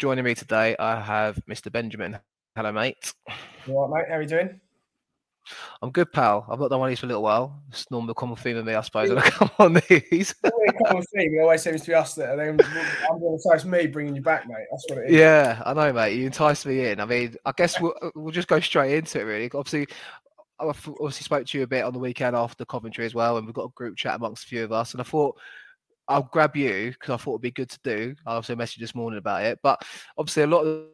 Joining me today, I have Mr. Benjamin. Hello, mate. You all right, mate? How are you doing? I'm good, pal. I've not done one of these for a little while. It's normal common theme with me, I suppose. When I come on these. common theme. It always seems to be us that. then, I'm going to entice me bringing you back, mate. That's what it is. Yeah, I know, mate. You enticed me in. I mean, I guess we'll, we'll just go straight into it, really. Obviously, I obviously spoke to you a bit on the weekend after Coventry as well, and we've got a group chat amongst a few of us. And I thought I'll grab you because I thought it'd be good to do. I also messaged this morning about it, but obviously a lot of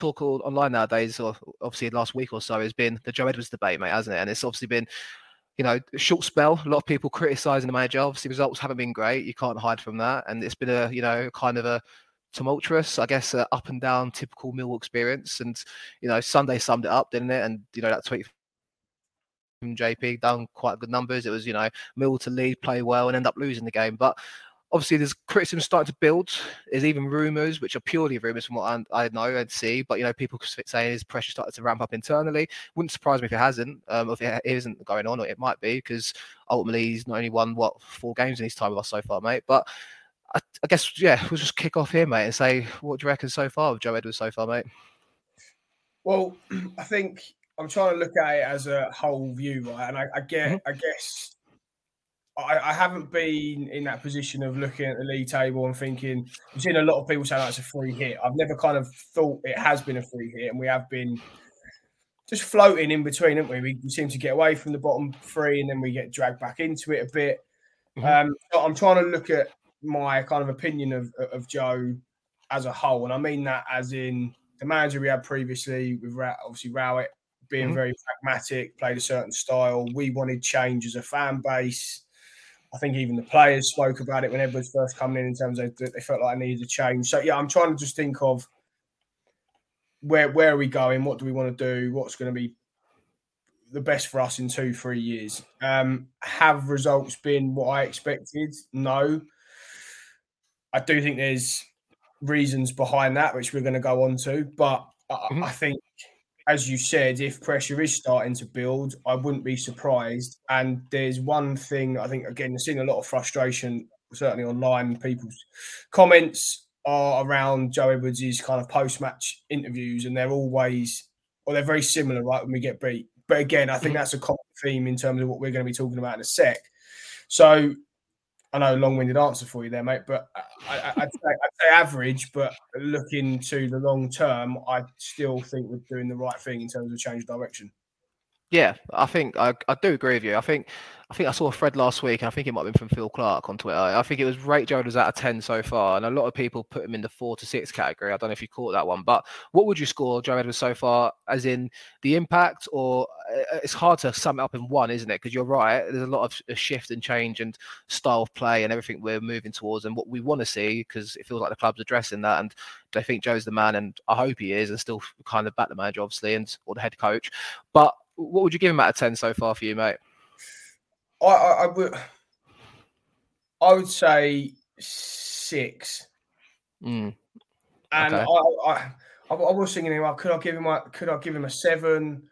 talk online nowadays, or obviously last week or so, has been the Joe Edwards debate, mate, hasn't it? And it's obviously been, you know, a short spell. A lot of people criticising the manager. Obviously, results haven't been great. You can't hide from that, and it's been a, you know, kind of a tumultuous, I guess, up and down typical Millwall experience. And you know, Sunday summed it up, didn't it? And you know, that tweet from JP done quite good numbers. It was, you know, Mill to lead, play well, and end up losing the game. But obviously, there's criticism starting to build. There's even rumours, which are purely rumours from what I, I, know and see. But you know, people saying his pressure started to ramp up internally. Wouldn't surprise me if it hasn't, um, if it isn't going on, or it might be because ultimately he's not only won what four games in his time with us so far, mate. But I, I guess yeah, we'll just kick off here, mate, and say what do you reckon so far with Joe Edwards so far, mate? Well, I think I'm trying to look at it as a whole view, right? And I, I get, mm-hmm. I guess, I, I, haven't been in that position of looking at the league table and thinking. I've seen a lot of people say that it's a free hit. I've never kind of thought it has been a free hit, and we have been just floating in between, haven't we? We, we seem to get away from the bottom three, and then we get dragged back into it a bit. Mm-hmm. Um, so I'm trying to look at my kind of opinion of of Joe as a whole, and I mean that as in the manager we had previously with obviously Rowett being mm-hmm. very pragmatic, played a certain style. We wanted change as a fan base. I think even the players spoke about it when Edwards first coming in, in terms of they felt like I needed a change. So yeah, I'm trying to just think of where where are we going? What do we want to do? What's going to be the best for us in two, three years? Um, have results been what I expected? No. I do think there's reasons behind that, which we're going to go on to, but mm-hmm. I think as you said, if pressure is starting to build, I wouldn't be surprised. And there's one thing I think, again, I've seen a lot of frustration, certainly online. People's comments are around Joe Edwards' kind of post match interviews, and they're always, or they're very similar, right, when we get beat. But again, I think mm-hmm. that's a common theme in terms of what we're going to be talking about in a sec. So I know a long-winded answer for you there, mate, but I, would say, I'd say average. But looking to the long term, I still think we're doing the right thing in terms of change direction. Yeah, I think I, I do agree with you. I think I think I saw a thread last week, and I think it might have been from Phil Clark on Twitter. I think it was rate Jonas out of ten so far, and a lot of people put him in the four to six category. I don't know if you caught that one, but what would you score Joe Edwards so far, as in the impact, or uh, it's hard to sum it up in one, isn't it? Because you're right, there's a lot of shift and change and style of play and everything we're moving towards, and what we want to see because it feels like the club's addressing that, and I think Joe's the man, and I hope he is, and still kind of back the manager, obviously, and or the head coach, but what would you give him out of ten so far for you, mate? I, I, I would, I would say six. Mm. And okay. I, I, I, was thinking, well, could I give him, a, could I give him a seven?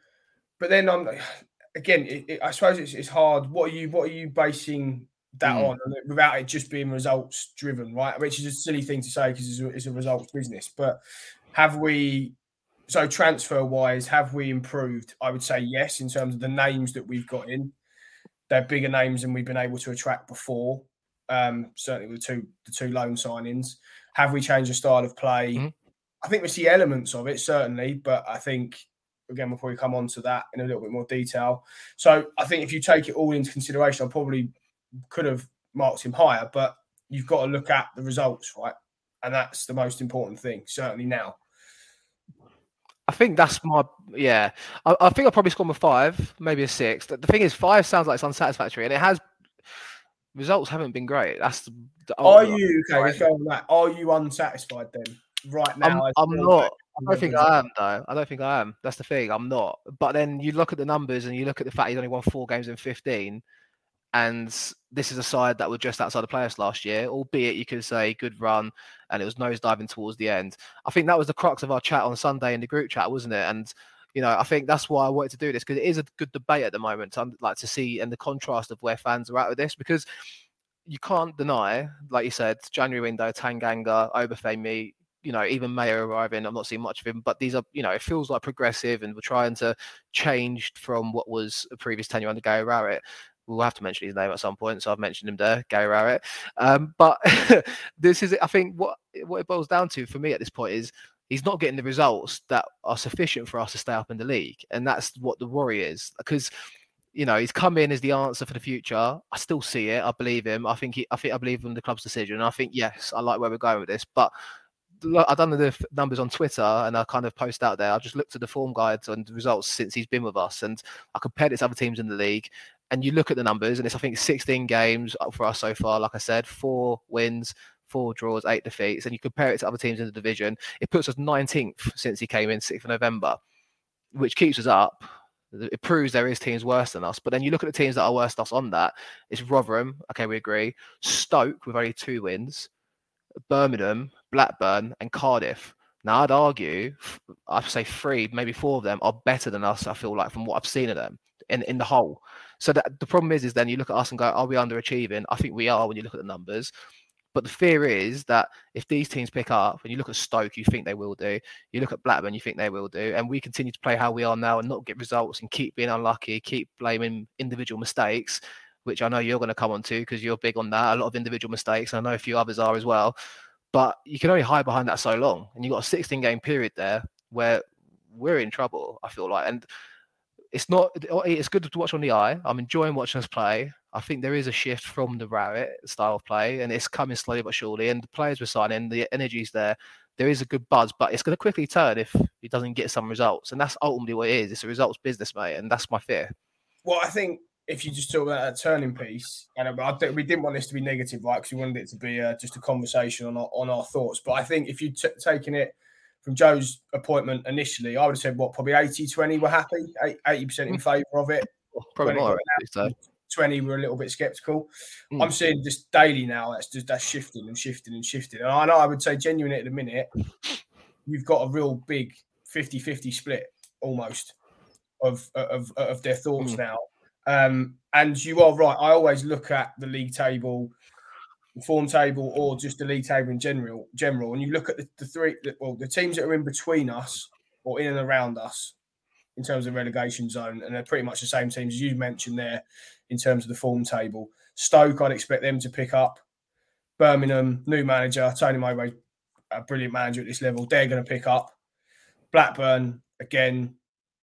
But then I'm again, it, it, I suppose it's, it's hard. What are you, what are you basing that mm. on without it just being results driven, right? Which is a silly thing to say because it's a, it's a results business. But have we so transfer wise, have we improved? I would say yes, in terms of the names that we've got in. They're bigger names than we've been able to attract before. Um, certainly with the two the two loan signings. Have we changed the style of play? Mm-hmm. I think we see elements of it, certainly, but I think again we'll probably come on to that in a little bit more detail. So I think if you take it all into consideration, I probably could have marked him higher, but you've got to look at the results, right? and that's the most important thing, certainly now. I think that's my yeah. I, I think I'll probably score a five, maybe a six. The, the thing is, five sounds like it's unsatisfactory, and it has results haven't been great. That's the, the are you okay? Let's go on that. Are you unsatisfied then? Right now, I'm, I'm not. I don't think I am though. I don't think I am. That's the thing. I'm not. But then you look at the numbers and you look at the fact he's only won four games in 15, and this is a side that were just outside the playoffs last year, albeit you could say good run, and it was nosediving towards the end. I think that was the crux of our chat on Sunday in the group chat, wasn't it? And you know, I think that's why I wanted to do this because it is a good debate at the moment. I'd like to see and the contrast of where fans are at with this because you can't deny, like you said, January window, Tanganga, Obafemi, you know, even Mayo arriving. I'm not seeing much of him, but these are, you know, it feels like progressive and we're trying to change from what was a previous tenure under Gary Rowett. We'll have to mention his name at some point, so I've mentioned him there, Gary Rowett. Um, but this is, I think, what what it boils down to for me at this point is he's not getting the results that are sufficient for us to stay up in the league, and that's what the worry is because you know, he's come in as the answer for the future. I still see it. I believe him. I think he, I think I believe in the club's decision. I think yes, I like where we're going with this. But I've done the numbers on Twitter and I kind of post out there. I just looked at the form guides and results since he's been with us, and I compared it to other teams in the league. And you look at the numbers, and it's I think 16 games for us so far. Like I said, four wins, four draws, eight defeats, and you compare it to other teams in the division, it puts us 19th since he came in 6th of November, which keeps us up. It proves there is teams worse than us. But then you look at the teams that are worse than us on that. It's Rotherham. Okay, we agree. Stoke with only two wins. Birmingham, Blackburn, and Cardiff. Now, I'd argue, I'd say three, maybe four of them are better than us. I feel like from what I've seen of them in, in the whole. So that, the problem is, is then you look at us and go, are we underachieving? I think we are when you look at the numbers. But the fear is that if these teams pick up, and you look at Stoke, you think they will do. You look at Blackburn, you think they will do, and we continue to play how we are now and not get results and keep being unlucky, keep blaming individual mistakes, which I know you're going to come on to because you're big on that. A lot of individual mistakes, and I know a few others are as well. But you can only hide behind that so long, and you've got a 16 game period there where we're in trouble. I feel like, and it's not. It's good to watch on the eye. I'm enjoying watching us play. I think there is a shift from the Rowett style of play, and it's coming slowly but surely. And the players we're signing, the energy's there. There is a good buzz, but it's going to quickly turn if he doesn't get some results, and that's ultimately what it is. It's a results business, mate, and that's my fear. Well, I think if you just talk about a turning piece, and I we didn't want this to be negative, right? Because we wanted it to be uh, just a conversation on our, on our thoughts. But I think if you'd t- taken it from Joe's appointment initially, I would have said, what, probably 80 20 were happy, 80% in mm. favour of it. Probably more. So. 20 were a little bit skeptical. Mm. I'm seeing just daily now that's just that's shifting and shifting and shifting. And I know I would say genuinely at the minute, you've got a real big 50 50 split almost of, of, of their thoughts mm. now. Um, and you are right. I always look at the league table, form table, or just the league table in general. General, and you look at the, the three, well, the teams that are in between us or in and around us in terms of relegation zone, and they're pretty much the same teams as you mentioned there in terms of the form table. Stoke, I'd expect them to pick up. Birmingham, new manager, Tony Mowbray, a brilliant manager at this level. They're going to pick up. Blackburn, again,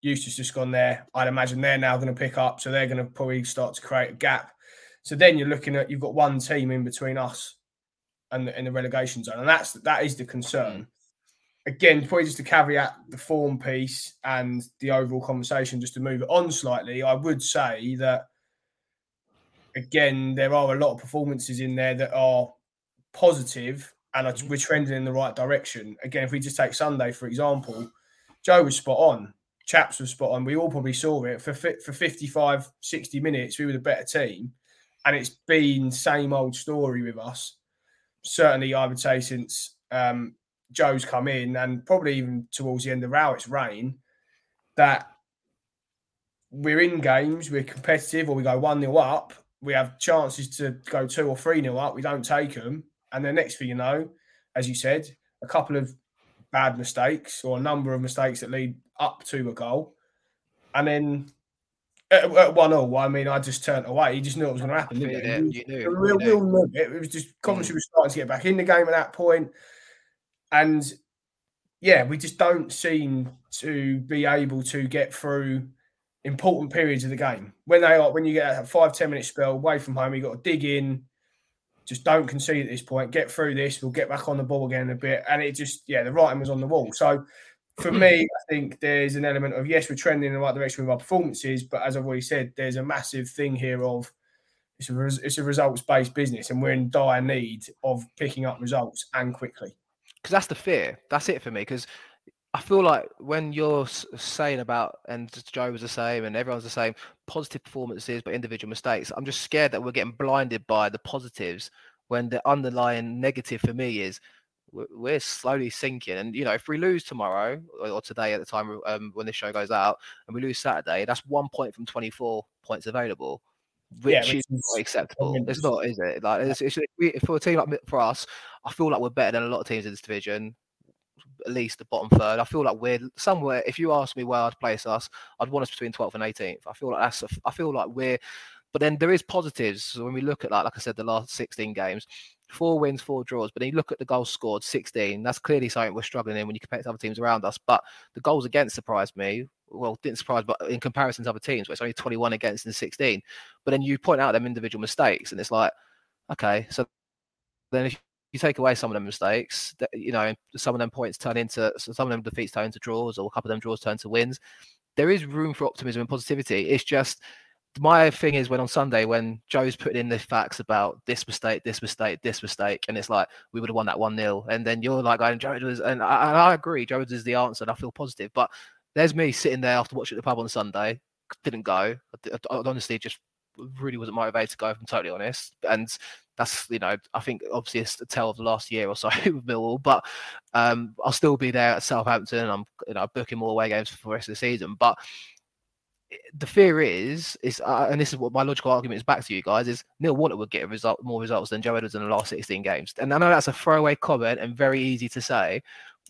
Eustace just gone there. I'd imagine they're now going to pick up, so they're going to probably start to create a gap. So then you're looking at you've got one team in between us and the, in the relegation zone, and that's that is the concern. Mm. Again, probably just to caveat the form piece and the overall conversation, just to move it on slightly, I would say that again there are a lot of performances in there that are positive and are, mm-hmm. we're trending in the right direction. Again, if we just take Sunday for example, Joe was spot on chaps were spot on. We all probably saw it for for 55, 60 minutes. We were the better team, and it's been same old story with us. Certainly, I would say since um, Joe's come in, and probably even towards the end of Rowett's reign, that we're in games, we're competitive, or we go one 0 up. We have chances to go two or three 0 up. We don't take them, and the next thing you know, as you said, a couple of bad mistakes or a number of mistakes that lead up to a goal. And then at, at one all, I mean, I just turned away. He just knew it was going to happen. Didn't it? You knew. Real, real knew it. It was just Coventry mm. was starting to get back in the game at that point, and yeah, we just don't seem to be able to get through important periods of the game when they are when you get a five ten minute spell away from home. you've got to dig in, Just don't concede at this point. Get through this. We'll get back on the ball again in a bit. And it just, yeah, the writing was on the wall. So for hmm. me, I think there's an element of yes, we're trending in the right direction with our performances, but as I've already said, there's a massive thing here of it's a, res- it's a results based business, and we're in dire need of picking up results and quickly. Because that's the fear. That's it for me. Because I feel like when you're saying about, and Joe was the same, and everyone's the same, positive performances but individual mistakes. I'm just scared that we're getting blinded by the positives when the underlying negative for me is we're slowly sinking. And you know, if we lose tomorrow or today at the time um, when this show goes out, and we lose Saturday, that's one point from 24 points available, which, yeah, which is, is not acceptable. It's not, is it? Like, it's, it's, for a team like for us, I feel like we're better than a lot of teams in this division. At least the bottom third. I feel like we're somewhere. If you ask me where I'd place us, I'd want us between 12th and 18th. I feel like that's. A, I feel like we're. But then there is positives so when we look at like, like I said, the last 16 games four wins, four draws. But then you look at the goals scored, 16. That's clearly something we're struggling in when you compare to other teams around us. But the goals against surprised me. Well, didn't surprise, but in comparison to other teams, where it's only 21 against and 16. But then you point out them individual mistakes, and it's like, okay, so then if you take away some of them mistakes, that, you know, some of them points turn into, so some of them defeats turn into draws, or a couple of them draws turn to wins. There is room for optimism and positivity. It's just my thing is when on Sunday when Joe's putting in the facts about this mistake, this mistake, this mistake, and it's like we would have won that one 0 and then you're like, going, Joe was, and I, and I agree, Joe is the answer, and I feel positive. But there's me sitting there after watching the pub on Sunday, didn't go. I, I, honestly just really wasn't motivated to go. If I'm totally honest, and that's you know I think obviously it's a tale of the last year or so with Millwall, but um, I'll still be there at Southampton. And I'm you know booking more away games for the rest of the season, but the fear is is uh, and this is what my logical argument is back to you guys is Neil Warnock would get a result more results than Joe Edwards in the last 16 games. And I know that's a throwaway comment and very easy to say,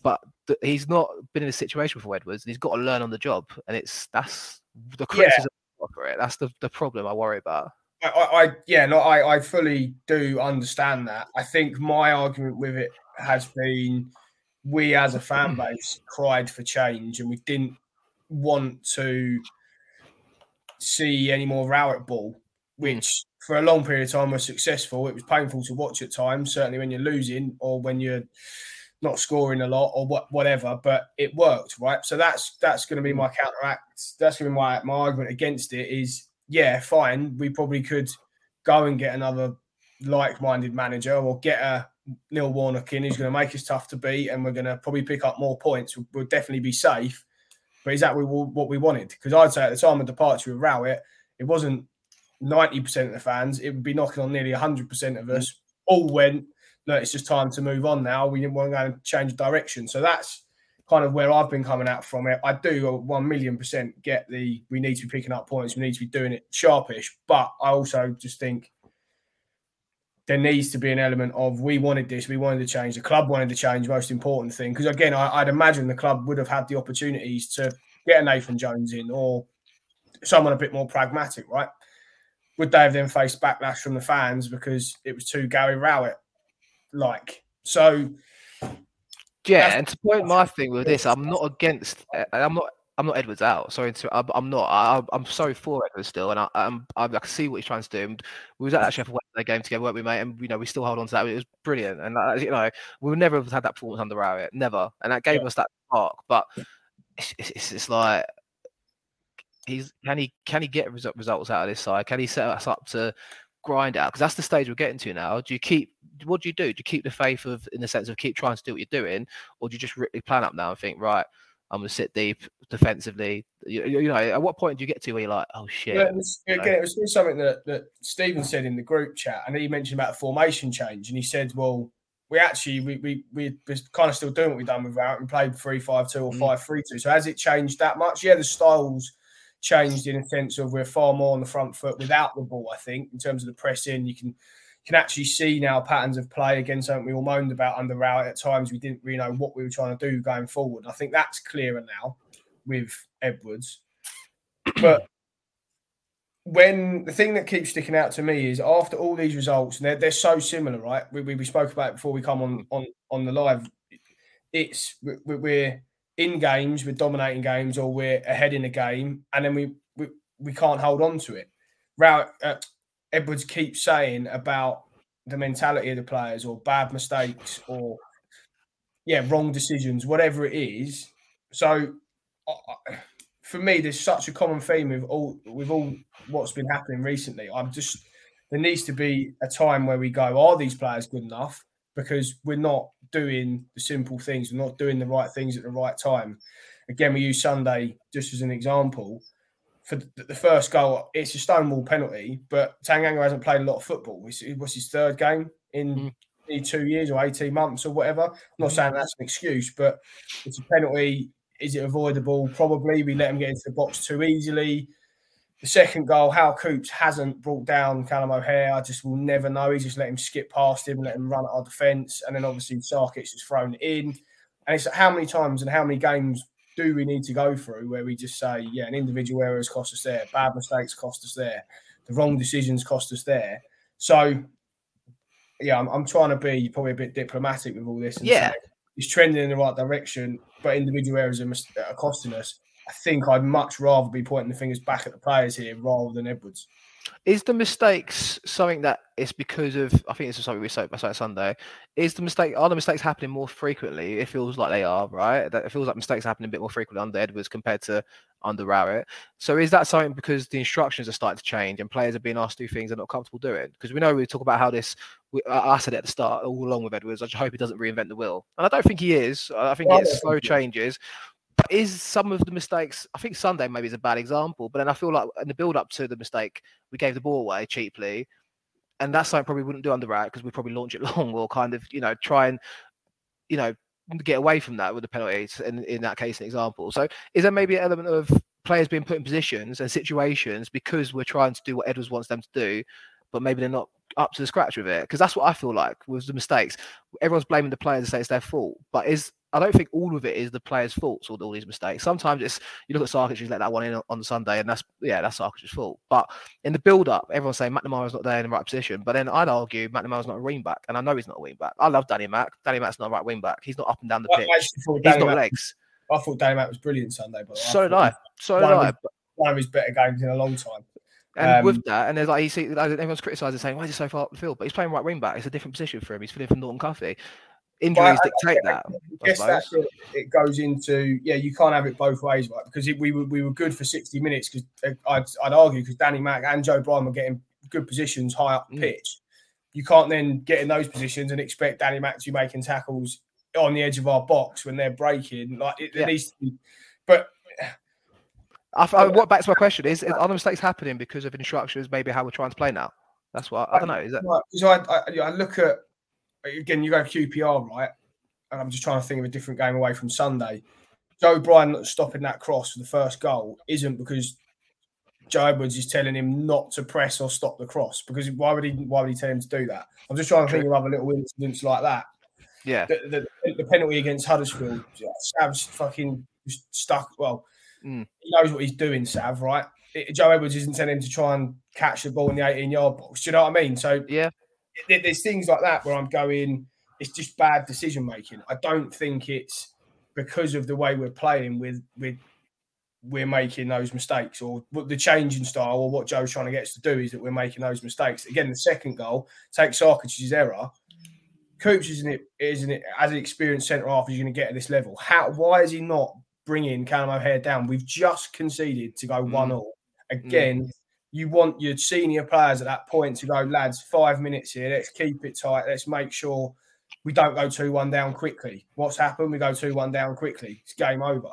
but th- he's not been in a situation for Edwards. and He's got to learn on the job, and it's that's the criticism yeah. for it. That's the, the problem I worry about. I, I yeah, no, I, I fully do understand that. I think my argument with it has been we as a fan base cried for change and we didn't want to see any more Rowett ball, hmm. which for a long period of time was successful. It was painful to watch at times, certainly when you're losing or when you're not scoring a lot or what, whatever. But it worked, right? So that's that's going to be my hmm. counteract. That's going to be my my argument against it. Is yeah, fine. We probably could go and get another like-minded manager or get a Neil Warnock in who's going to make us tough to beat, and we're going to probably pick up more points. We'll, we'll definitely be safe. But is that what we wanted? Because I'd say at the time of departure with Rowett, it wasn't 90% of the fans. It would be knocking on nearly 100% of us. Mm. All went, look, it's just time to move on now. We didn't want to go and change direction. So that's kind of where I've been coming out from it. I do 1 million percent get the we need to be picking up points, we need to be doing it sharpish. But I also just think there needs to be an element of we wanted this, we wanted to change, the club wanted to change. Most important thing, because again, I, would imagine the club would have had the opportunities to get a Nathan Jones in or someone a bit more pragmatic, right? Would they have then faced backlash from the fans because it was too Gary Rowett like? So, yeah, and to point my thing with this, I'm not against. Uh, I'm not I'm not Edwards out. Sorry, to, I'm, I'm not. I, am sorry for Edwards still, and I, I'm, I, I can see what he's trying to do. And we was at that Sheffield Wednesday game together, weren't we, mate? And you know, we still hold on to that. It was brilliant, and uh, you know, we would never have had that performance under Rowett, never, and that gave yeah. us that spark. But it's, it's, it's, like he's can he can he get results out of this side? Can he set us up to grind out? Because that's the stage we're getting to now. Do you keep what do you do? Do you keep the faith of in the sense of keep trying to do what you're doing, or do you just rip the plan up now and think right? I'm going to sit deep defensively. You, you, know, at what point do you get to where you're like, oh shit? It was, again, it was something that, that Stephen said in the group chat, and he mentioned about a formation change, and he said, well, we actually we we we are kind of still doing what we've done with We played three five two or mm. five three two. So has it changed that much? Yeah, the styles changed in a sense of we're far more on the front foot without the ball. I think in terms of the pressing, you can can actually see now patterns of play again, something we all moaned about under Rowett. At times, we didn't really know what we were trying to do going forward. I think that's clearer now with Edwards. But when the thing that keeps sticking out to me is after all these results, and they're, they're so similar, right? We, we, we spoke about before we come on, on, on the live. It's we're in games, we're dominating games, or we're ahead in a game, and then we, we, we can't hold on to it. Rowett, uh, Edwards keeps saying about the mentality of the players or bad mistakes or yeah, wrong decisions, whatever it is. So for me, there's such a common theme with all with all what's been happening recently. I'm just there needs to be a time where we go, are these players good enough? Because we're not doing the simple things, we're not doing the right things at the right time. Again, we use Sunday just as an example. For the first goal, it's a stonewall penalty, but Tanganga hasn't played a lot of football. It was his third game in mm. two years or 18 months or whatever. I'm not mm. saying that's an excuse, but it's a penalty. Is it avoidable? Probably. We let him get into the box too easily. The second goal, Hal Coops hasn't brought down Callum O'Hare. I just will never know. He just let him skip past him, let him run at our defence. And then obviously Sarkic has thrown it in. And it's how many times and how many games do we need to go through where we just say, yeah, an individual error has cost us there, bad mistakes cost us there, the wrong decisions cost us there. So, yeah, I'm, I'm trying to be probably a bit diplomatic with all this. And yeah. it's trending in the right direction, but individual errors are, are costing us. I think I'd much rather be pointing the fingers back at the players here rather than Edwards. Is the mistakes something that is because of? I think this is something we said about Sunday. Is the mistake? Are the mistakes happening more frequently? It feels like they are, right? That it feels like mistakes happen a bit more frequently under Edwards compared to under Rowett. So is that something because the instructions are starting to change and players are being asked to do things they're not comfortable doing? Because we know we talk about how this. We, I said it at the start, all along with Edwards. I just hope he doesn't reinvent the wheel, and I don't think he is. I think well, it's slow changes is some of the mistakes. I think Sunday maybe is a bad example, but then I feel like in the build up to the mistake, we gave the ball away cheaply, and that's something probably wouldn't do under Rowett because we probably launch it long or kind of you know try and you know get away from that with the penalties in, in that case an example. So is there maybe an element of players being put in positions and situations because we're trying to do what Edwards wants them to do, but maybe they're not up to the scratch with it? Because that's what I feel like with the mistakes. Everyone's blaming the players and say it's their fault, but is I don't think all of it is the players' faults or all these mistakes. Sometimes it's you look at Sarkic, he's let that one in on Sunday, and that's yeah, that's Sarkic's fault. But in the build-up, everyone's saying McNamara's not there in the right position. But then I'd argue McNamara's not a wing back, and I know he's not a wing back. I love Danny Mac. Danny Mac's not a right wing back. He's not up and down the pitch. He's Danny Mac, legs. I thought Danny Mac was brilliant Sunday, but so did I. So did I. One of his better games in a long time. And um, with that, and there's like you see, everyone's criticising saying, "Why is he so far up the field?" But he's playing right wing back. It's a different position for him. He's filling for Norton Cuffy injuries I, dictate I, that. I guess that's it. It goes into yeah, you can't have it both ways, right? Because it, we were we were good for sixty minutes because uh, I'd, I'd argue because Danny Mac and Joe Bryan were getting good positions high up the mm. pitch. You can't then get in those positions and expect Danny Mac to be making tackles on the edge of our box when they're breaking. Like it, yeah. needs to be, but. I, I, what back to my question is: Are the mistakes happening because of instructions? Maybe how we're trying to play now. That's what I don't know. Is that? So I, I, I look at again, you go QPR, right? And I'm just trying to think of a different game away from Sunday. Joe Bryan stopping that cross for the first goal isn't because Joe Edwards is telling him not to press or stop the cross. Because why would he? Why would he tell him to do that? I'm just trying to think of other little incidents like that. Yeah. The, the, the penalty against Huddersfield, Sav's fucking stuck. Well, mm. he knows what he's doing, Sav. Right? It, Joe Edwards isn't telling him to try and catch the ball in the 18 yard box. Do you know what I mean? So yeah, there's things like that where I'm going, it's just bad decision making. I don't think it's because of the way we're playing with with we're making those mistakes or the change in style or what Joe's trying to get us to do is that we're making those mistakes. Again, the second goal takes Sarkic's error. Coops isn't it isn't it as an experienced centre half he's going to get at this level. How why is he not bringing Callum O'Hare down? We've just conceded to go one all again. Mm you want your senior players at that point to go, lads, five minutes here. Let's keep it tight. Let's make sure we don't go 2 1 down quickly. What's happened? We go 2 1 down quickly. It's game over.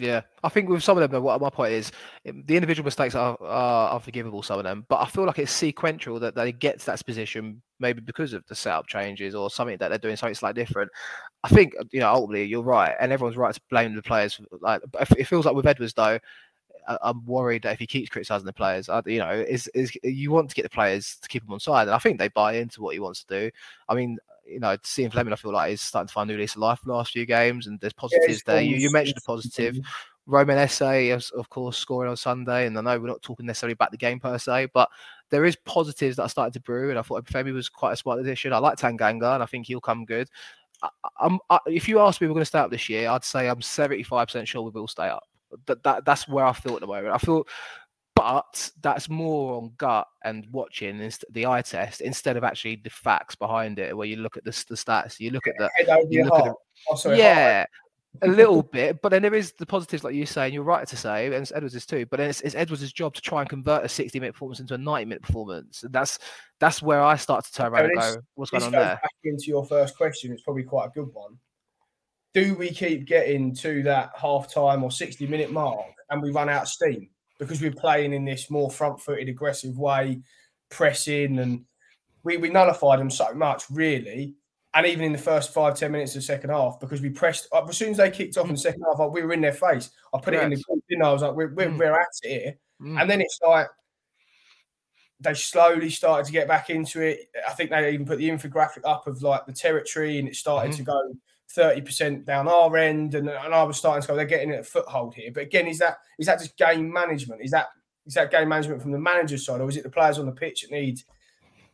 Yeah, I think with some of them, what my point is, the individual mistakes are, are, forgivable. Some of them, but I feel like it's sequential that they get to that position, maybe because of the setup changes or something that they're doing something slightly different. I think you know ultimately you're right, and everyone's right to blame the players. Like it feels like with Edwards though, I'm worried that if he keeps criticizing the players, you know, is is you want to get the players to keep them on side, and I think they buy into what he wants to do. I mean, you know, seeing Flemming, I feel like he's starting to find a new lease of life the last few games, and there's positives yeah, there. You, you, mentioned the positive. Mm-hmm. Romain Esse, of course, scoring on Sunday, and I know we're not talking necessarily about the game per se, but there is positives that are starting to brew, and I thought Femi was quite a smart addition. I like Tanganga, and I think he'll come good. I, I, if you ask me, we're going to stay up this year, I'd say I'm 75% sure we will stay up that, that that's where I feel at the moment. I feel, but that's more on gut and watching the eye test instead of actually the facts behind it, where you look at the, the stats, you look at the, you look at heart. Oh, sorry, yeah, a little bit, but then there is the positives, like you say, and you're right to say, and Edwards is too. But then it's, it's Edwards' job to try and convert a 60 minute performance into a 90 minute performance. And that's that's where I start to turn around and go, "What's going on there?" back into your first question. It's probably quite a good one. Do we keep getting to that half time or 60 minute mark and we run out of steam because we're playing in this more front footed, aggressive way, pressing, and we, we nullify them so much, really. And even in the first five, 10 minutes of the second half, because we pressed uh, as soon as they kicked off in the second half, like, we were in their face. I put it in the Correct. group, didn't I? I was like, we're, we're, Mm. we're at it here. Mm. And then it's like they slowly started to get back into it. I think they even put the infographic up of like the territory and it started Mhm. to go 30% down our end. And, and I was starting to go, they're getting a foothold here. But again, is that is that just game management? Is that is that game management from the manager's side, or is it the players on the pitch that need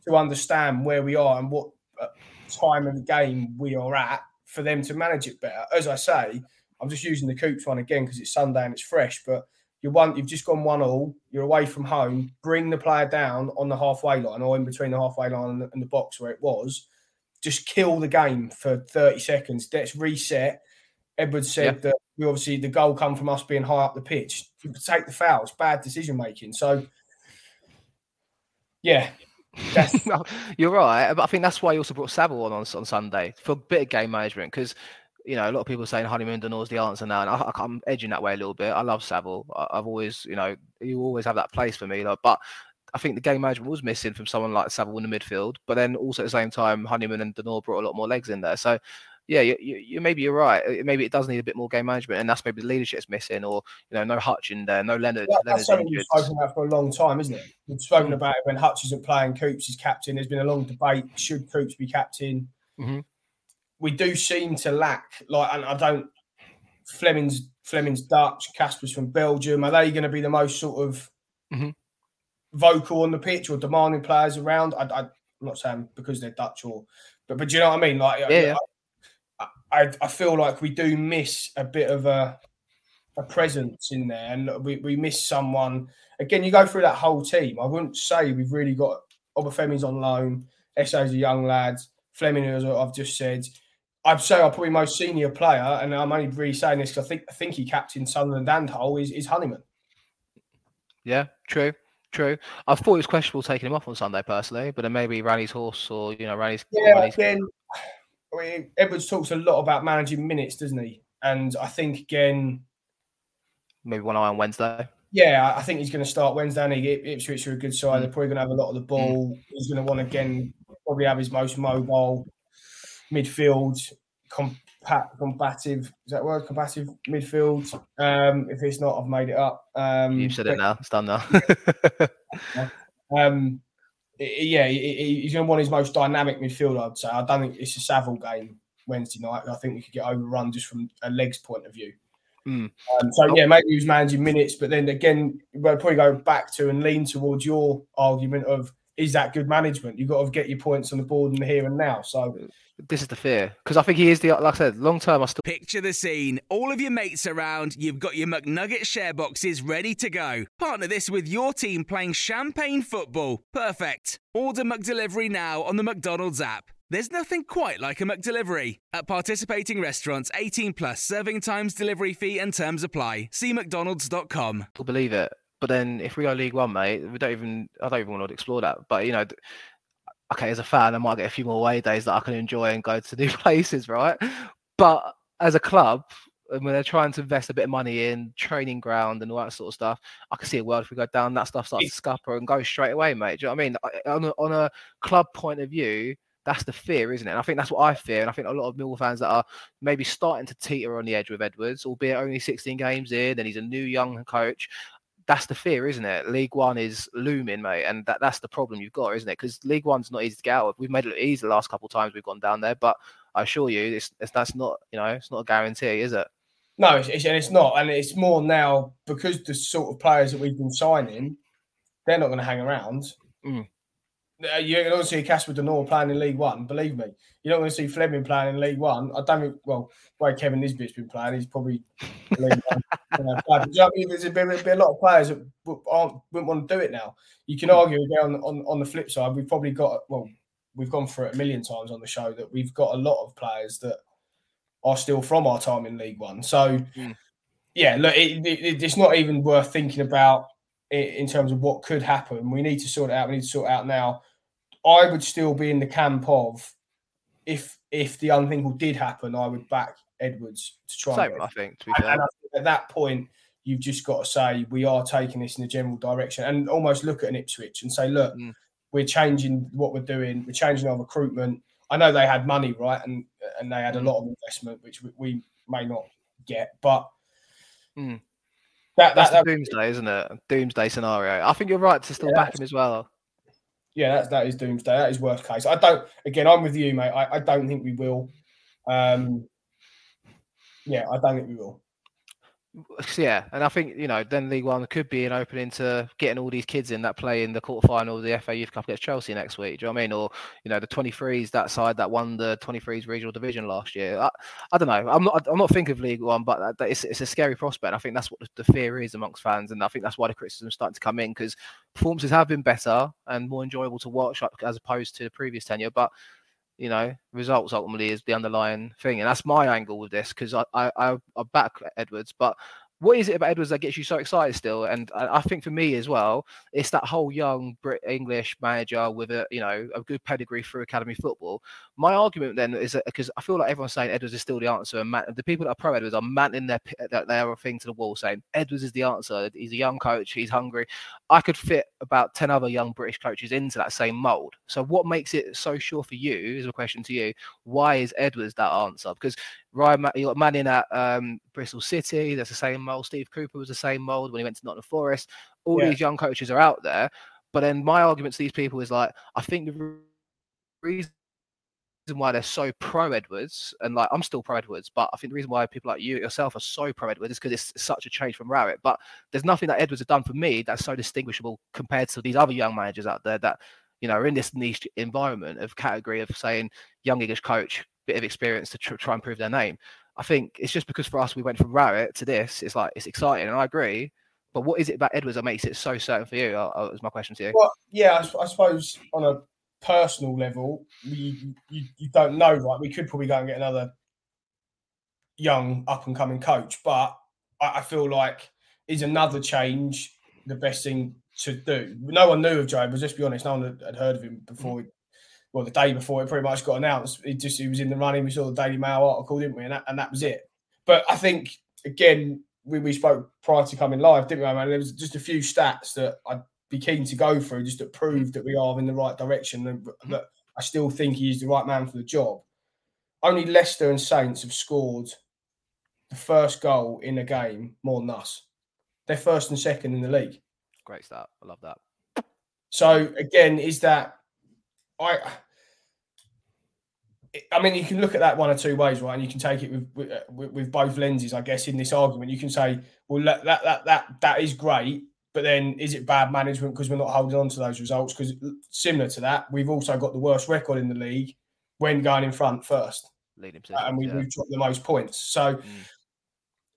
to understand where we are and what uh, time of the game we are at for them to manage it better? As I say, I'm just using the Coops one again because it's Sunday and it's fresh, but you're one, you've just gone one all. You're away from home. Bring the player down on the halfway line or in between the halfway line and the, and the box where it was. Just kill the game for 30 seconds. Let's reset. Edwards said that we obviously the goal come from us being high up the pitch. Take the fouls, bad decision making. So, yeah, You're right, but I think that's why you also brought Saville on on, on Sunday for a bit of game management because you know a lot of people are saying Honeyman De Norre's the answer now, and I, I'm edging that way a little bit. I love Saville. I, I've always, you know, you always have that place for me, like, but. I think the game management was missing from someone like Saville in the midfield, but then also at the same time, Honeyman and De Norre brought a lot more legs in there. So, yeah, you, you, you maybe you're right. Uh, Maybe it does need a bit more game management, and that's maybe the leadership's missing, or you know, no Hutch in there, no Leonard. Leonard's that's something we've spoken about for a long time, isn't it? We've spoken about it when Hutch isn't playing, Coops is captain. There's been a long debate: should Coops be captain? Mhm. We do seem to lack, like, and I don't. Flemming's Flemming's Dutch, Casper's from Belgium. Are they going to be the most sort of Mhm. Vocal on the pitch or demanding players around? I, I, I'm not saying because they're Dutch or, but but do you know what I mean? Like, Yeah. I, I, I feel like we do miss a bit of a a presence in there, and we, we miss someone. Again, you go through that whole team. I wouldn't say we've really got Obafemi's on loan. Esse's a young lad. Flemming, as I've just said, I'd say our probably most senior player, and I'm only really saying this because I think I think he captained Sunderland and Hull is, is Honeyman. Yeah, true, true. I thought it was questionable taking him off on Sunday personally, but then maybe Rani's horse or you know Rani's. Yeah, Rani's again, I mean, Edwards talks a lot about managing minutes, doesn't he? And I think again, maybe one eye on Wednesday. Yeah, I think he's going to start Wednesday. And Ip- Ipswich are a good side. Mm. They're probably going to have a lot of the mm. ball. He's going to want to again probably have his most mobile midfield, compact, combative. Is that word? Combative midfield. Um, if it's not, I've made it up. Um, You've said it now. It's done now. Um, yeah, he- he- he's going to want his most dynamic midfield. I'd say. I don't think it's a Saville game Wednesday night. I think we could get overrun just from a legs point of view. Mm. Um, so yeah, maybe he was managing minutes, but then again, we'll probably go back to and lean towards your argument of is that good management? You've got to get your points on the board in the here and now. So this is the fear because I think he is the like I said, long term. I still Picture the scene. All of your mates around, you've got your McNugget share boxes ready to go. Partner this with your team playing champagne football. Perfect. Order McDelivery now on the McDonald's app. There's nothing quite like a McDelivery. At participating restaurants, 18 plus serving times, delivery fee, and terms apply. See McDonald's.com. believe it. But then if we go League One, mate, we don't even. I don't even want to explore that. But you know, okay, as a fan, I might get a few more away days that I can enjoy and go to new places, right? But as a club, and when they're trying to invest a bit of money in training ground and all that sort of stuff, I can see a world if we go down that stuff starts to scupper and go straight away, mate. Do you know what I mean? On a, on a club point of view, that's the fear, isn't it? And I think that's what I fear, and I think a lot of Millwall fans that are maybe starting to teeter on the edge with Edwards, albeit only 16 games in, and he's a new young coach. That's the fear, isn't it? League One is looming, mate, and that, that's the problem you've got, isn't it? Because League One's not easy to get out of. We've made it easy the last couple of times we've gone down there, but I assure you, it's, it's that's not, you know, it's not a guarantee, is it? no, it's, it's, and it's not, and it's more now because the sort of players that we've been signing, they're not going to hang around. Mm. You're not going to see Casper De Norre playing in League One. Believe me, you're not going to see Flemming playing in League One. I don't think. Well, the way Kevin Nisbet's been playing, he's probably. League One, uh, player. You know I mean? There's a, bit, a lot of players that aren't, wouldn't want to do it now. You can argue again on, on on the flip side. We've probably got well, we've gone through it a million times on the show that we've got a lot of players that are still from our time in League One. So, Mm. yeah, look, it, it, it's not even worth thinking about in terms of what could happen. We need to sort it out. We need to sort it out now. I would still be in the camp of if if the unthinkable did happen, I would back Edwards to try. and Same, I think. To be fair, and I think at that point, you've just got to say we are taking this in a general direction, and almost look at an Ipswich and say, look, Mm. we're changing what we're doing. We're changing our recruitment. I know they had money, right, and and they had a Mm. lot of investment, which we, we may not get, but Mm. that, that's that, the that doomsday, isn't it? Doomsday scenario. I think you're right to still Yeah, back him as well. Yeah, that, that is doomsday. That is worst case. I don't. Again, I'm with you, mate. I, I don't think we will. Um, yeah, I don't think we will. Yeah, and I think you know then League One could be an opening to getting all these kids in that play in the quarterfinal of the FA Youth Cup against Chelsea next week. Do you know what I mean? Or you know the 23s that side that won the 23s regional division last year. I, I don't know. I'm not. I'm not thinking of League One, but it's, it's a scary prospect. I think that's what the, fear is amongst fans, and I think that's why the criticism is starting to come in because performances have been better and more enjoyable to watch as opposed to the previous tenure, but. You know, results ultimately is the underlying thing, and that's my angle with this because I, I I I back Edwards, but what is it about Edwards that gets you so excited still? And I, I think for me as well, it's that whole young Brit English manager with a you know a good pedigree through academy football. My argument then is that because I feel like everyone's saying Edwards is still the answer, and man, the people that are pro Edwards are mounting their their, thing to the wall, saying Edwards is the answer. He's a young coach. He's hungry. I could fit about ten other young British coaches into that same mold. So what makes it so sure for you? Is a question to you. Why is Edwards that answer? Because Ryan, you got Manning at um, Bristol City. That's the same mold. Steve Cooper was the same mold when he went to Nottingham Forest. All Yeah. these young coaches are out there. But then my argument to these people is like, I think the re- reason why they're so pro Edwards, and like I'm still pro Edwards, but I think the reason why people like you yourself are so pro Edwards is because it's such a change from Rowett. But there's nothing that Edwards has done for me that's so distinguishable compared to these other young managers out there that you know are in this niche environment of category of saying young English coach, bit of experience to tr- try and prove their name. I think it's just because for us we went from Rowett to this. It's like it's exciting, and I agree. But what is it about Edwards that makes it so certain for you? Uh, uh, is my question to you. Well, yeah, I suppose on a personal level, you, you you don't know, right? We could probably go and get another young up and coming coach, but I, I feel like is another change the best thing to do. No one knew of Joe, but let's be honest, no one had, heard of him before. Well, the day before it pretty much got announced, he just he was in the running. We saw the Daily Mail article, didn't we? And that, and that was it. But I think again, we, we spoke prior to coming live, didn't we? Man, there was just a few stats that I'd be keen to go through just to prove that we are in the right direction and that I still think he's the right man for the job. Only Leicester and Saints have scored the first goal in a game more than us. They're first and second in the league. Great start. I love that. So again, is that I? I mean, you can look at that one or two ways, right? And you can take it with with, with, with both lenses, I guess. In this argument, you can say, well, that that that that, that is great, but then is it bad management because we're not holding on to those results? Because similar to that, we've also got the worst record in the league when going in front first, Leading and we, yeah. we've dropped the most points. So Mm.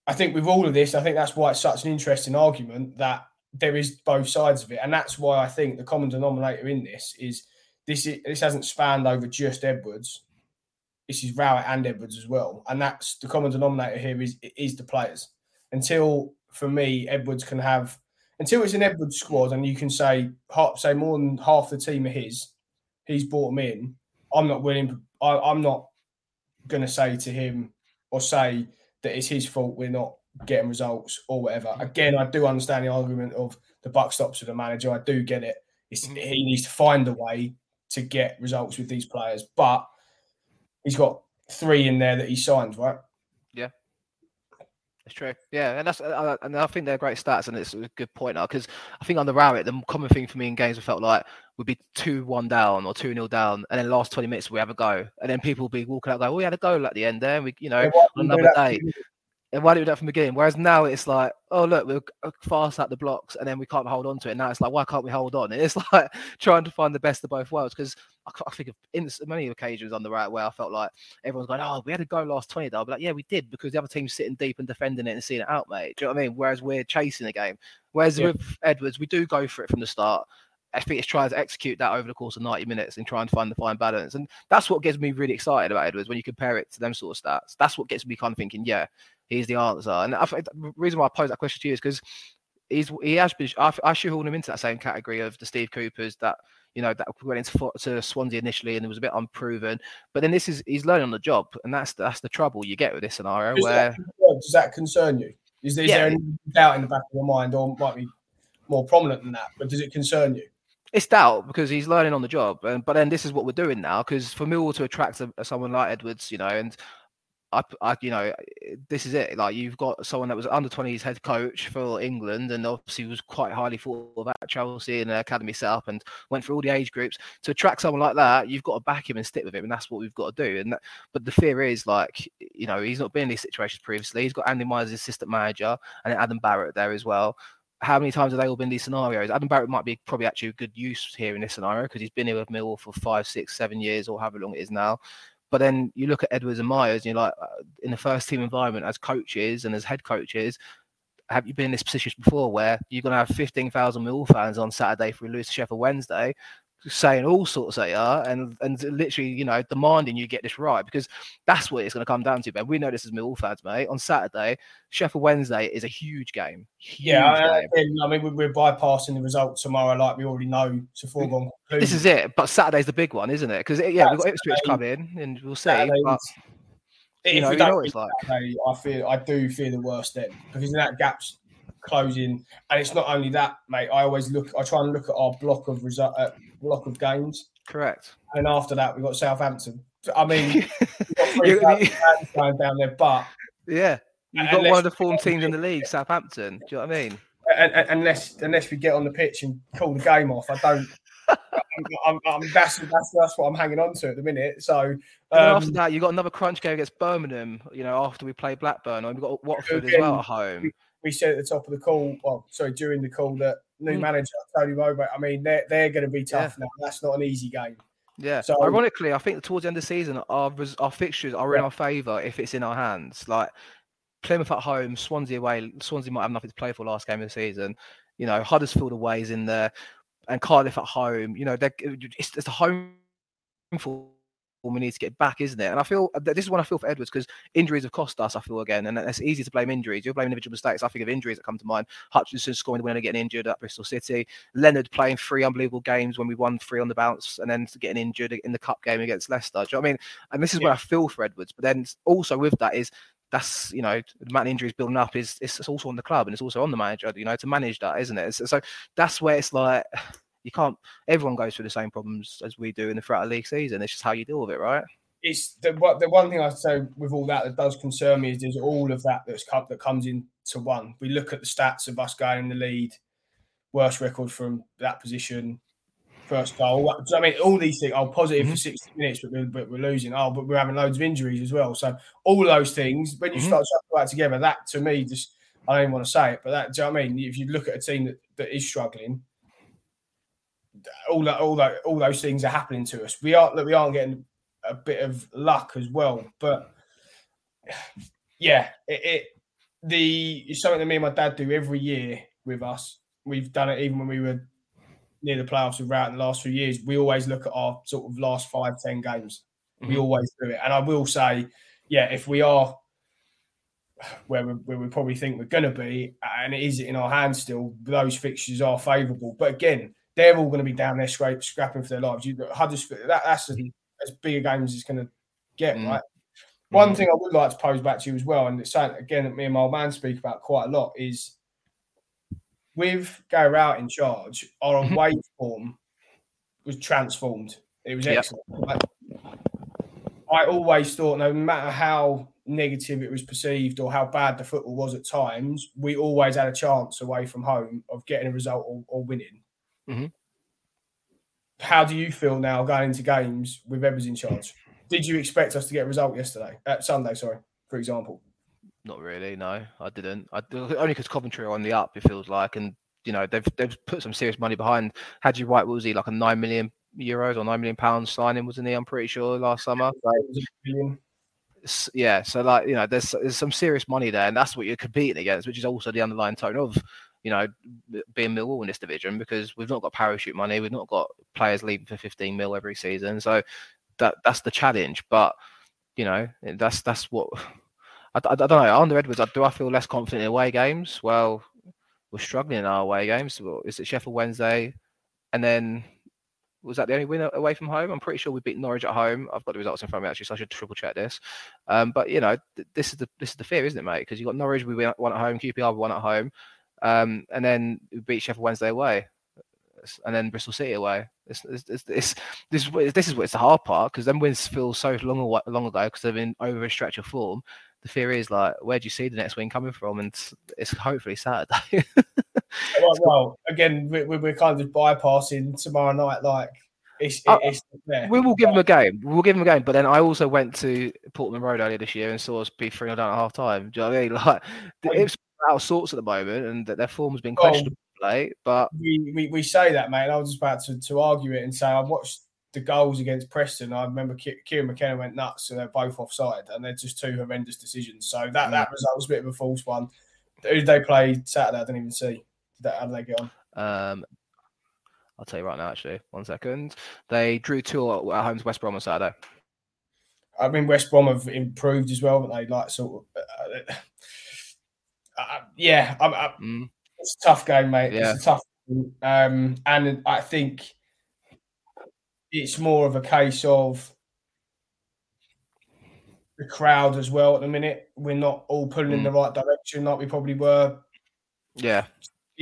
I think with all of this, I think that's why it's such an interesting argument that there is both sides of it, and that's why I think the common denominator in this is this. i- This hasn't spanned over just Edwards. This is Rowett and Edwards as well, and that's the common denominator here is is the players. Until for me, Edwards can have until it's an Edwards squad, and you can say say more than half the team are his. He's brought them in. I'm not willing. I, I'm not going to say to him or say that it's his fault we're not getting results or whatever. Again, I do understand the argument of the buck stops with the manager. I do get it. It's, he needs to find a way to get results with these players, but he's got three in there that he signed, right? It's true. Yeah, and that's uh, and I think they're great stats, and it's a good point now because I think on the Rowett, the common thing for me in games, I felt like would be two one down or two nil down, and then last twenty minutes we have a go, and then people will be walking out, go, "Oh, we had a goal at the end there." We, you know, Yeah, why on didn't we do another day. And why did we do that from the beginning? Whereas now it's like, oh look, we're uh, fast at the blocks, and then we can't hold on to it. Now it's like, why can't we hold on? And it's like trying to find the best of both worlds. Because I, I, think of in many occasions on the right where I felt like everyone's going, oh, we had to go last twenty. Though, be like, yeah, we did because the other team's sitting deep and defending it and seeing it out, mate. Do you know what I mean? Whereas we're chasing the game. Whereas yeah. with Edwards, we do go for it from the start. I think it's trying to execute that over the course of 90 minutes and try and find the fine balance. And that's what gets me really excited about Edwards when you compare it to them sort of stats. That's what gets me kind of thinking, yeah, he's the answer. And I think the reason why I pose that question to you is because he's he has been. I, I shoehorn him into that same category of the Steve Coopers that you know that went into to Swansea initially and it was a bit unproven. But then this is he's learning on the job, and that's that's the trouble you get with this scenario. Does where that, does that concern you? Is, is yeah. there any doubt in the back of your mind, or might be more prominent than that? But does it concern you? It's doubt because he's learning on the job, and but then this is what we're doing now. Because for Millwall to attract a, someone like Edwards, you know, and I, I, you know, this is it. Like you've got someone that was under 20s head coach for England, and obviously was quite highly thought of at Chelsea and the academy setup, and went through all the age groups. To attract someone like that, you've got to back him and stick with him, and that's what we've got to do. And that, but the fear is like, you know, he's not been in these situations previously. He's got Andy Myers assistant manager, and Adam Barrett there as well how many times have they all been these scenarios? Adam Barrett might be probably actually a good use here in this scenario because he's been here with Millwall for five, six, seven years or however long it is now. But then you look at Edwards and Myers, and you're like, uh, in the first team environment as coaches and as head coaches, have you been in this position before where you're going to have 15,000 Millwall fans on Saturday for a lose to Sheffield Wednesday? Saying all sorts they are and and literally you know demanding you get this right because that's what it's going to come down to Ben we know this is Mill fans mate. On Saturday Sheffield Wednesday is a huge game. Huge yeah game. I, mean we're bypassing the result tomorrow like we already know to foregone conclusion. this is it but Saturday's the big one isn't it? Because yeah we've got Ipswich coming and we'll see but, if know, we don't like. Saturday, I feel I do fear the worst then because that gap's closing. And it's not only that mate I always look I try and look at our block of result uh, block of games. Correct. And after that, we got Southampton. I mean, going down there, but yeah, you've got one of the form teams in the league, Southampton. Do you know what I mean? Unless unless we get on the pitch and call the game off, I don't. I'm, I'm, that's, that's that's what I'm hanging on to at the minute. So um, after that, you got another crunch game against Birmingham. You know, after we play Blackburn, and we've got Watford again, as well at home. We, we said at the top of the call, well, sorry, during the call that new mm. manager Tony Mowbray. I mean, they're they're going to be tough yeah. now. That's not an easy game. Yeah. So ironically, I think towards the end of the season, our our fixtures are yeah. in our favour if it's in our hands. Like Plymouth at home, Swansea away. Swansea might have nothing to play for last game of the season. You know, Huddersfield away is in there, and Cardiff at home. You know, it's, it's a home for we need to get back, isn't it? And I feel this is what I feel for Edwards because injuries have cost us. I feel again, and it's easy to blame injuries. You blame individual mistakes. I think of injuries that come to mind. Hutchinson scoring the winner, getting injured at Bristol City. Leonard playing three unbelievable games when we won three on the bounce, and then getting injured in the cup game against Leicester. Do you know what I mean? And this is yeah. where I feel for Edwards. But then also with that is that's you know the amount of injuries building up is it's, also on the club and it's also on the manager you know to manage that isn't it so, so that's where it's like you can't everyone goes through the same problems as we do in the throughout a league season it's just how you deal with it right it's the the one thing I say with all that that does concern me is there's all of that that's that comes into one. We look at the stats of us going in the lead, worst record from that position, first goal. I mean, all these things. Oh, positive mm-hmm. for 60 minutes, but we're, but we're, losing. Oh, but we're having loads of injuries as well. So all those things, when you mm-hmm. start to put that together, that to me just I don't even want to say it, but that do you know what I mean? If you look at a team that, that is struggling, all that, all that, all those things are happening to us. We are that we aren't getting a bit of luck as well. But yeah, it, it the it's something that me and my dad do every year with us. We've done it even when we were near the playoffs with Rowett in the last few years. We always look at our sort of last five, ten games. Mm-hmm. We always do it. And I will say, yeah, if we are where we, where we probably think we're going to be, and it is in our hands still, those fixtures are favourable. But again, they're all going to be down there scrape, scrapping for their lives. You Huddersfield, that, that's a, as big a game as it's going to get, mm. right? One mm. thing I would like to pose back to you as well, and it's something again that me and my old man speak about quite a lot, is with Gary Rowett in charge, our mm-hmm. away form was transformed. It was excellent. Yep. I always thought, no matter how negative it was perceived or how bad the football was at times, we always had a chance away from home of getting a result or, or winning. Mm-hmm how do you feel now going into games with Edwards in charge? Did you expect us to get a result yesterday, uh, Sunday? Sorry, for example. Not really. No, I didn't. I only because Coventry are on the up. It feels like, and you know they've they've put some serious money behind. Haji Wright was he like a nine million euros or nine million pounds signing, wasn't he? I'm pretty sure last summer. Like, yeah, so like you know, there's there's some serious money there, and that's what you're competing against, which is also the underlying tone of you know being Millwall in this division because we've not got parachute money, we've not got players leaving for 15 mil every season, so that that's the challenge. But you know, that's that's what I, I, don't know. Under Edwards, do I feel less confident in away games? Well, we're struggling in our away games. Is it Sheffield Wednesday, and then was that the only win away from home? I'm pretty sure we beat Norwich at home. I've got the results in front of me actually, so I should triple check this. Um, but you know, th- this is the this is the fear, isn't it, mate? Because you got Norwich, we won at home, QPR we won at home, um, and then we beat Sheffield Wednesday away, and then Bristol City away. This this this this, this, this is what it's the hard part because then wins feel so long long ago because they've been over a stretch of form. The fear is like, where do you see the next win coming from? And it's hopefully Saturday. well, well, again, we, we're kind of bypassing tomorrow night. Like, it's, uh, it's we will give them a game. We'll give them a game. But then I also went to Portman Road earlier this year and saw us be 3 0 down at half time. Do you know what I mean? Like, it's out of sorts at the moment and that their form has been questionable late. But we, we, we say that, mate. I was just about to, to argue it and say I watched the goals against Preston. I remember Kieran McKenna went nuts, so they're both offside, and they're just two horrendous decisions. So that, that mm. result was a bit of a false one. Who did they play Saturday? I didn't even see that, how did they get on? Um, I'll tell you right now, actually. One second. They drew two at home to West Brom on Saturday. I mean, West Brom have improved as well, but they like sort of. Uh, uh yeah, I, I, mm. it's a tough game, mate. Yeah. It's a tough game. Um, and I think it's more of a case of the crowd as well at the minute. We're not all pulling mm. in the right direction like we probably were. Yeah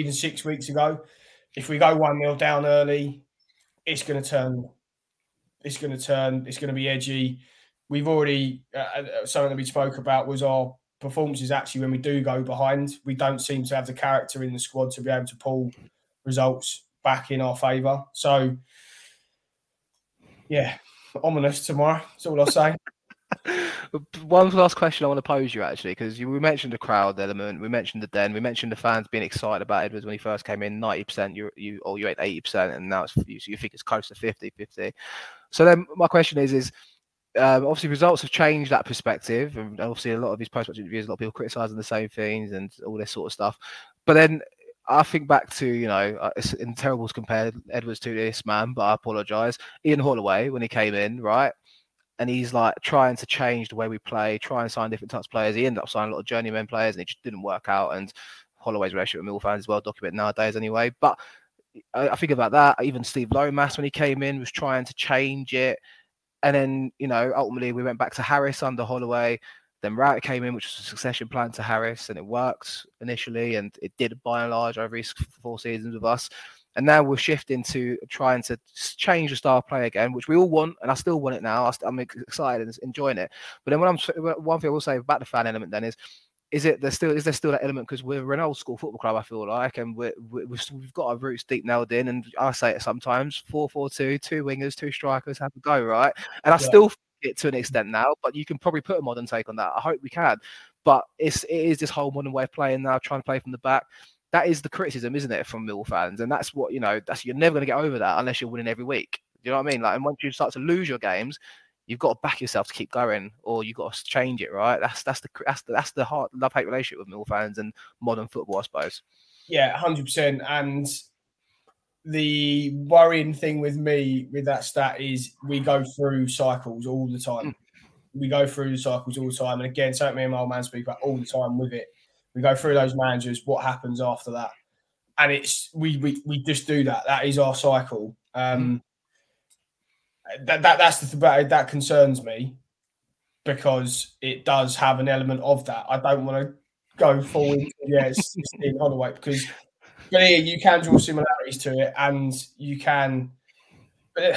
even six weeks ago. If we go one 0 down early, it's going to turn. It's going to turn. It's going to be edgy. We've already uh, uh, something that we spoke about was our performances. Actually, when we do go behind, we don't seem to have the character in the squad to be able to pull results back in our favour. So, yeah, ominous tomorrow. That's all I'll say. One last question I want to pose you actually, because we mentioned the crowd element, we mentioned the den, we mentioned the fans being excited about Edwards when he first came in. Ninety percent, you you or you at eighty percent, and now it's you, you think it's close to 50 50. So then my question is is um, obviously results have changed that perspective, and obviously a lot of these post-match interviews, a lot of people criticising the same things and all this sort of stuff. But then I think back to you know, uh, it's in terribles compared Edwards to this man, but I apologise. Ian Holloway when he came in, right? and he's like trying to change the way we play, try and sign different types of players. He ended up signing a lot of journeyman players, and it just didn't work out. And Holloway's relationship with Mill fans is well documented nowadays, anyway. But I, I think about that. Even Steve Lomas, when he came in, was trying to change it, and then you know ultimately we went back to Harris under Holloway. Then Rowett came in, which was a succession plan to Harris, and it worked initially, and it did by and large over his four seasons with us. And now we're shifting to trying to change the style of play again, which we all want, and I still want it now. I'm excited and enjoying it. But then, what I'm one thing I will say about the fan element then is, is it there still is there still that element because we're an old school football club I feel like, and we're, we have got our roots deep nailed in. And I say it sometimes: four four two, two wingers, two strikers, have a go, right? And I yeah. still it to an extent now, but you can probably put a modern take on that. I hope we can. But it's it is this whole modern way of playing now, trying to play from the back that is the criticism, isn't it, from Mill fans? And that's what you know. That's you're never going to get over that unless you're winning every week. Do you know what I mean? Like, and once you start to lose your games, you've got to back yourself to keep going, or you've got to change it. Right? That's that's the that's the, that's the hard love hate relationship with Mill fans and modern football, I suppose. Yeah, hundred percent. And the worrying thing with me with that stat is we go through cycles all the time. Mm. We go through the cycles all the time, and again, something me and my old man speak about all the time with it we go through those managers. What happens after that? And it's we we, we just do that. That is our cycle. Um, mm. That that that's the th- that concerns me because it does have an element of that. I don't want to go full into yeah, it's, Holloway because but yeah, you can draw similarities to it, and you can. But it,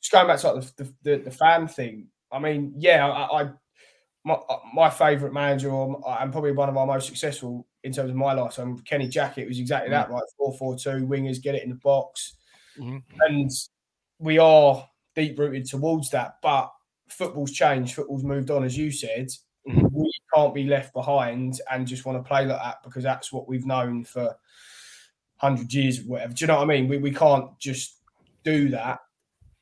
just going back to like the, the, the fan thing. I mean, yeah, I, I my, uh, my favourite manager, or, uh, and probably one of our most successful in terms of my lifetime, Kenny Jackett was exactly mm-hmm. that, right? 4 4 2, wingers get it in the box. Mm-hmm. And we are deep rooted towards that. But football's changed, football's moved on, as you said. Mm-hmm. we can't be left behind and just want to play like that because that's what we've known for hundred years, or whatever. Do you know what I mean? We we can't just do that.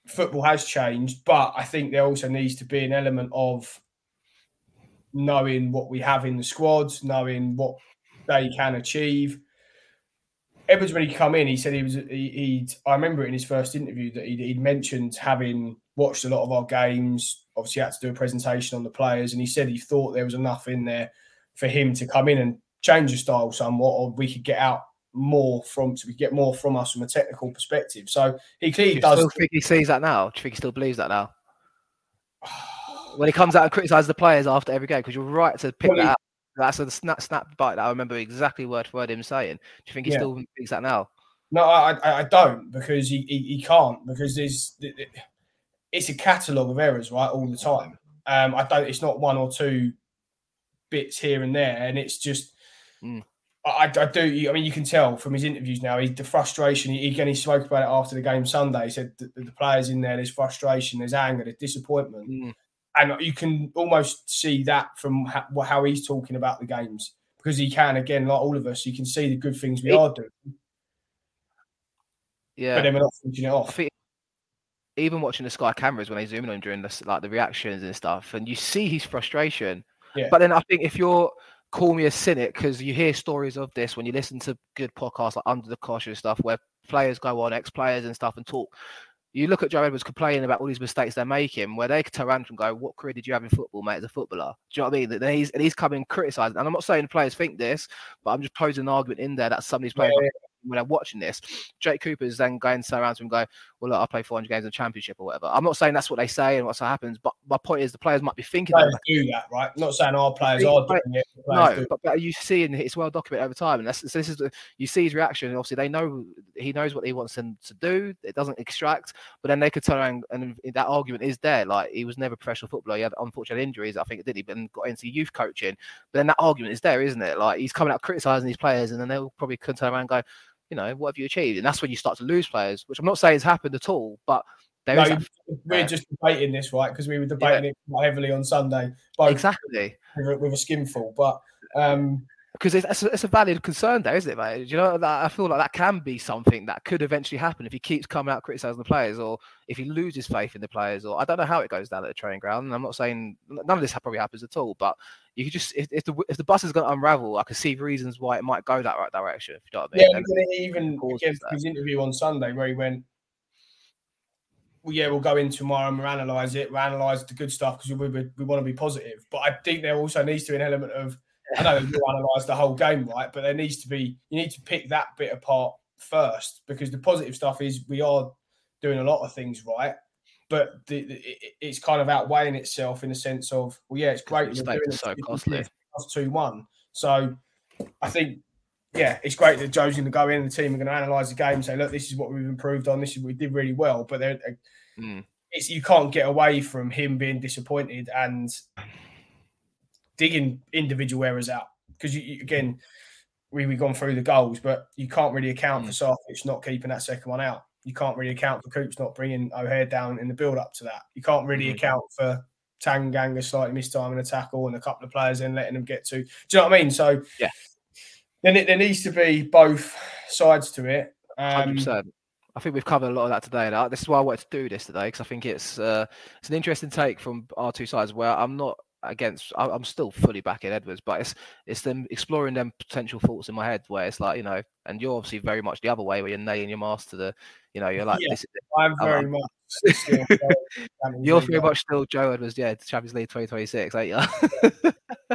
Football has changed, but I think there also needs to be an element of knowing what we have in the squads, knowing what they can achieve. Edwards, when he come in, he said he was. He, I remember in his first interview that he'd, he'd, mentioned having watched a lot of our games. Obviously, had to do a presentation on the players, and he said he thought there was enough in there for him to come in and change the style somewhat, or we could get out more from we get more from us from a technical perspective. So he clearly does. Still think he sees that now? Do you think he still believes that now? when he comes out and criticises the players after every game, because you're right to pick well, that up. That's a snap snap bite that I remember exactly word for word him saying. Do you think he yeah. still thinks that now? No, I, I don't because he, he, he can't because there's it's a catalogue of errors right all the time. Um, I don't. It's not one or two bits here and there, and it's just. Mm. I, I, do. I mean, you can tell from his interviews now. He, the frustration. He, again, he spoke about it after the game Sunday. He said the, the players in there. There's frustration. There's anger. There's disappointment. Mm and you can almost see that from how, how, he's talking about the games because he can again, like all of us, you can see the good things we it, are doing. Yeah, but then we're not finishing it off. even watching the Sky cameras when they zoom in on him during the like the reactions and stuff, and you see his frustration. Yeah. But then I think if you're call me a cynic because you hear stories of this when you listen to good podcasts like Under the Cosh and stuff where players go on ex players and stuff and talk you look at Joe Edwards complaining about all these mistakes they're making, where they could turn around and go, "What career did you have in football, mate? As a footballer?" Do you know what I mean? That he's and he's coming criticising, and I'm not saying the players think this, but I'm just posing an argument in there that some of these players yeah when I'm watching this, Jake Cooper's then going to turn around to him and go, Well, look, I play 400 games in the championship or whatever. I'm not saying that's what they say and what's what happens, but my point is the players might be thinking players do that, right? I'm not saying our players are doing it. No, but, but, you see, and it's well documented over time. And that's, so this is you see his reaction. And obviously, they know he knows what he wants them to do. It doesn't extract, but then they could turn around and that argument is there. Like he was never a professional footballer. He had unfortunate injuries, I think, it did he? But got into youth coaching. But then that argument is there, isn't it? Like he's coming out criticizing these players, and then they'll probably turn around and go, you know, what have you achieved? And that's when you start to lose players, which I'm not saying has happened at all, but there no, we're just debating this, right? Because we were debating yeah. it heavily on Sunday, exactly with a, with a skinful. But um, because it's, it's, a, valid concern there, isn't it, mate? You know, that, I feel like that can be something that could eventually happen if he keeps coming out criticizing the players, or if he loses faith in the players, or I don't know how it goes down at the training ground. And I'm not saying none of this probably happens at all, but you could just if, if the if the bus is going to unravel, I can see reasons why it might go that right direction. If you know what I mean? Yeah, even again, his interview on Sunday where he went, well, yeah, we'll go in tomorrow and we'll analyze it. We'll analyze the good stuff because we, we, we want to be positive. But I think there also needs to be an element of I know you analyse the whole game, right? But there needs to be you need to pick that bit apart first because the positive stuff is we are doing a lot of things right, but the, the, it, it's kind of outweighing itself in the sense of well, yeah, it's great. It's doing so costly. Two one. So I think yeah, it's great that Joe's going to go in. The team are going to analyse the game and say, look, this is what we've improved on. This is what we did really well. But mm. it's you can't get away from him being disappointed and digging individual errors out because again we we gone through the goals, but you can't really account mm. for Sarkic not keeping that second one out. You can't really account for Coops not bringing O'Hare down in the build up to that. You can't really mm. account for Tanganga slightly mistiming a tackle and a couple of players then letting them get to. Do you know what I mean? So yeah, then it, there needs to be both sides to it. Um, 100%. I think we've covered a lot of that today. And this is why I wanted to do this today because I think it's uh, it's an interesting take from our two sides. Where I'm not against I'm still fully back in Edwards, but it's it's them exploring them potential thoughts in my head where it's like, you know, and you're obviously very much the other way where you're nailing your mask to the, you know, you're like yeah, this is I'm very much you're very much still Joe Edwards, yeah, Champions League 2026, ain't you?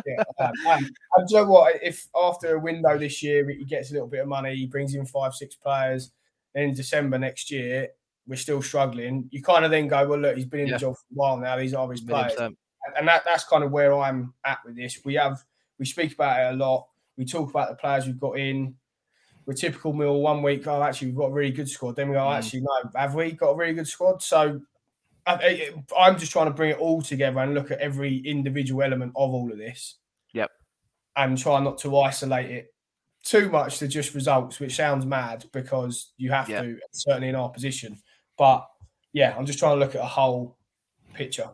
yeah, um, and, and you know what? If after a window this year he gets a little bit of money, he brings in five, six players, in December next year, we're still struggling. You kind of then go, well, look, he's been in yeah. the job for a while now. These are his players and that, that's kind of where I'm at with this. We have we speak about it a lot. We talk about the players we've got in. We're typical mill one week. Oh, actually, we've got a really good squad. Then we go, mm. actually, no, have we got a really good squad? So I, I'm just trying to bring it all together and look at every individual element of all of this. Yep. And try not to isolate it too much to just results, which sounds mad because you have yep. to, certainly in our position. But yeah, I'm just trying to look at a whole picture.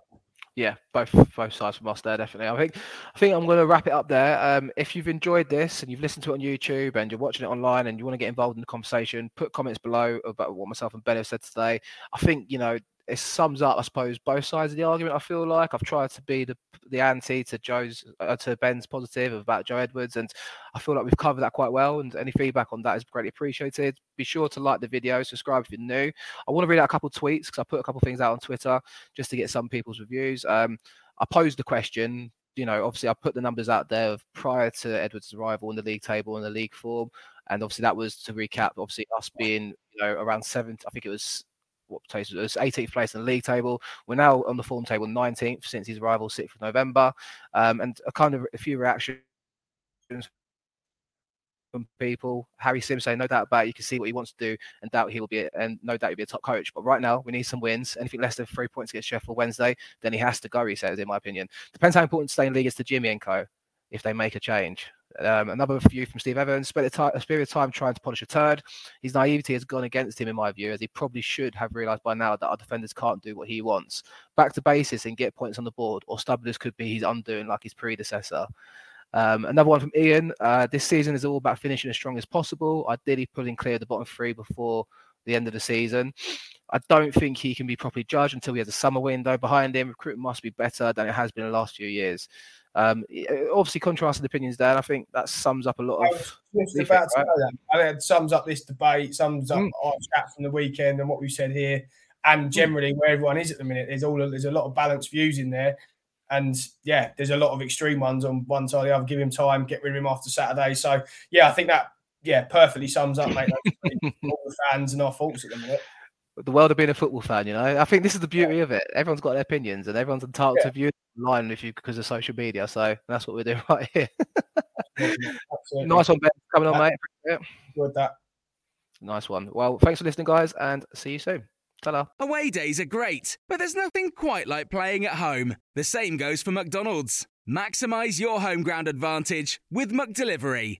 Yeah, both both sides from us there, definitely. I think I think I'm going to wrap it up there. Um, if you've enjoyed this and you've listened to it on YouTube and you're watching it online and you want to get involved in the conversation, put comments below about what myself and Ben have said today. I think you know it sums up, I suppose, both sides of the argument. I feel like I've tried to be the the anti to Joe's uh, to Ben's positive about Joe Edwards, and I feel like we've covered that quite well. And any feedback on that is greatly appreciated. Be sure to like the video, subscribe if you're new. I want to read out a couple tweets because I put a couple things out on Twitter just to get some people's reviews. Um, I posed the question. You know, obviously, I put the numbers out there of prior to Edwards' arrival in the league table and the league form, and obviously that was to recap. Obviously, us being you know around seven. I think it was what place was 18th place in the league table. We're now on the form table 19th since his arrival 6th of November, um, and a kind of a few reactions from people. Harry Sims saying, no doubt about it, you can see what he wants to do, and doubt he will be, and no doubt he'll be a top coach. But right now, we need some wins. Anything less than three points against Sheffield Wednesday, then he has to go. He says, in my opinion. Depends how important staying league is to Jimmy and Co. If they make a change. Um, another view from Steve Evans spent a, period of time trying to polish a turd. His naivety has gone against him, in my view, as he probably should have realised by now that our defenders can't do what he wants. Back to basis and get points on the board, or stubbornness could be his undoing, like his predecessor. Um, another one from Ian. Uh, this season is all about finishing as strong as possible, ideally pulling clear the bottom three before the end of the season. I don't think he can be properly judged until he has a summer window behind him. Recruitment must be better than it has been in the last few years. Um, obviously, contrasted opinions there. And I think that sums up a lot of. Just about to right? that. I think it sums up this debate, sums up mm. our chat from the weekend and what we said here, and mm. generally where everyone is at the minute. There's all there's a lot of balanced views in there, and yeah, there's a lot of extreme ones on one side or the other. Give him time, get rid of him after Saturday. So yeah, I think that yeah perfectly sums up, mate. all the fans and our faults at the minute the world of being a football fan. You know, I think this is the beauty yeah. of it. Everyone's got their opinions, and everyone's entitled yeah. to view online if you because of social media. So that's what we're doing right here. nice one, Ben. Coming on, mate. Good that. Nice one. Well, thanks for listening, guys, and see you soon. Ta-da. Away days are great, but there's nothing quite like playing at home. The same goes for McDonald's. Maximize your home ground advantage with McDelivery.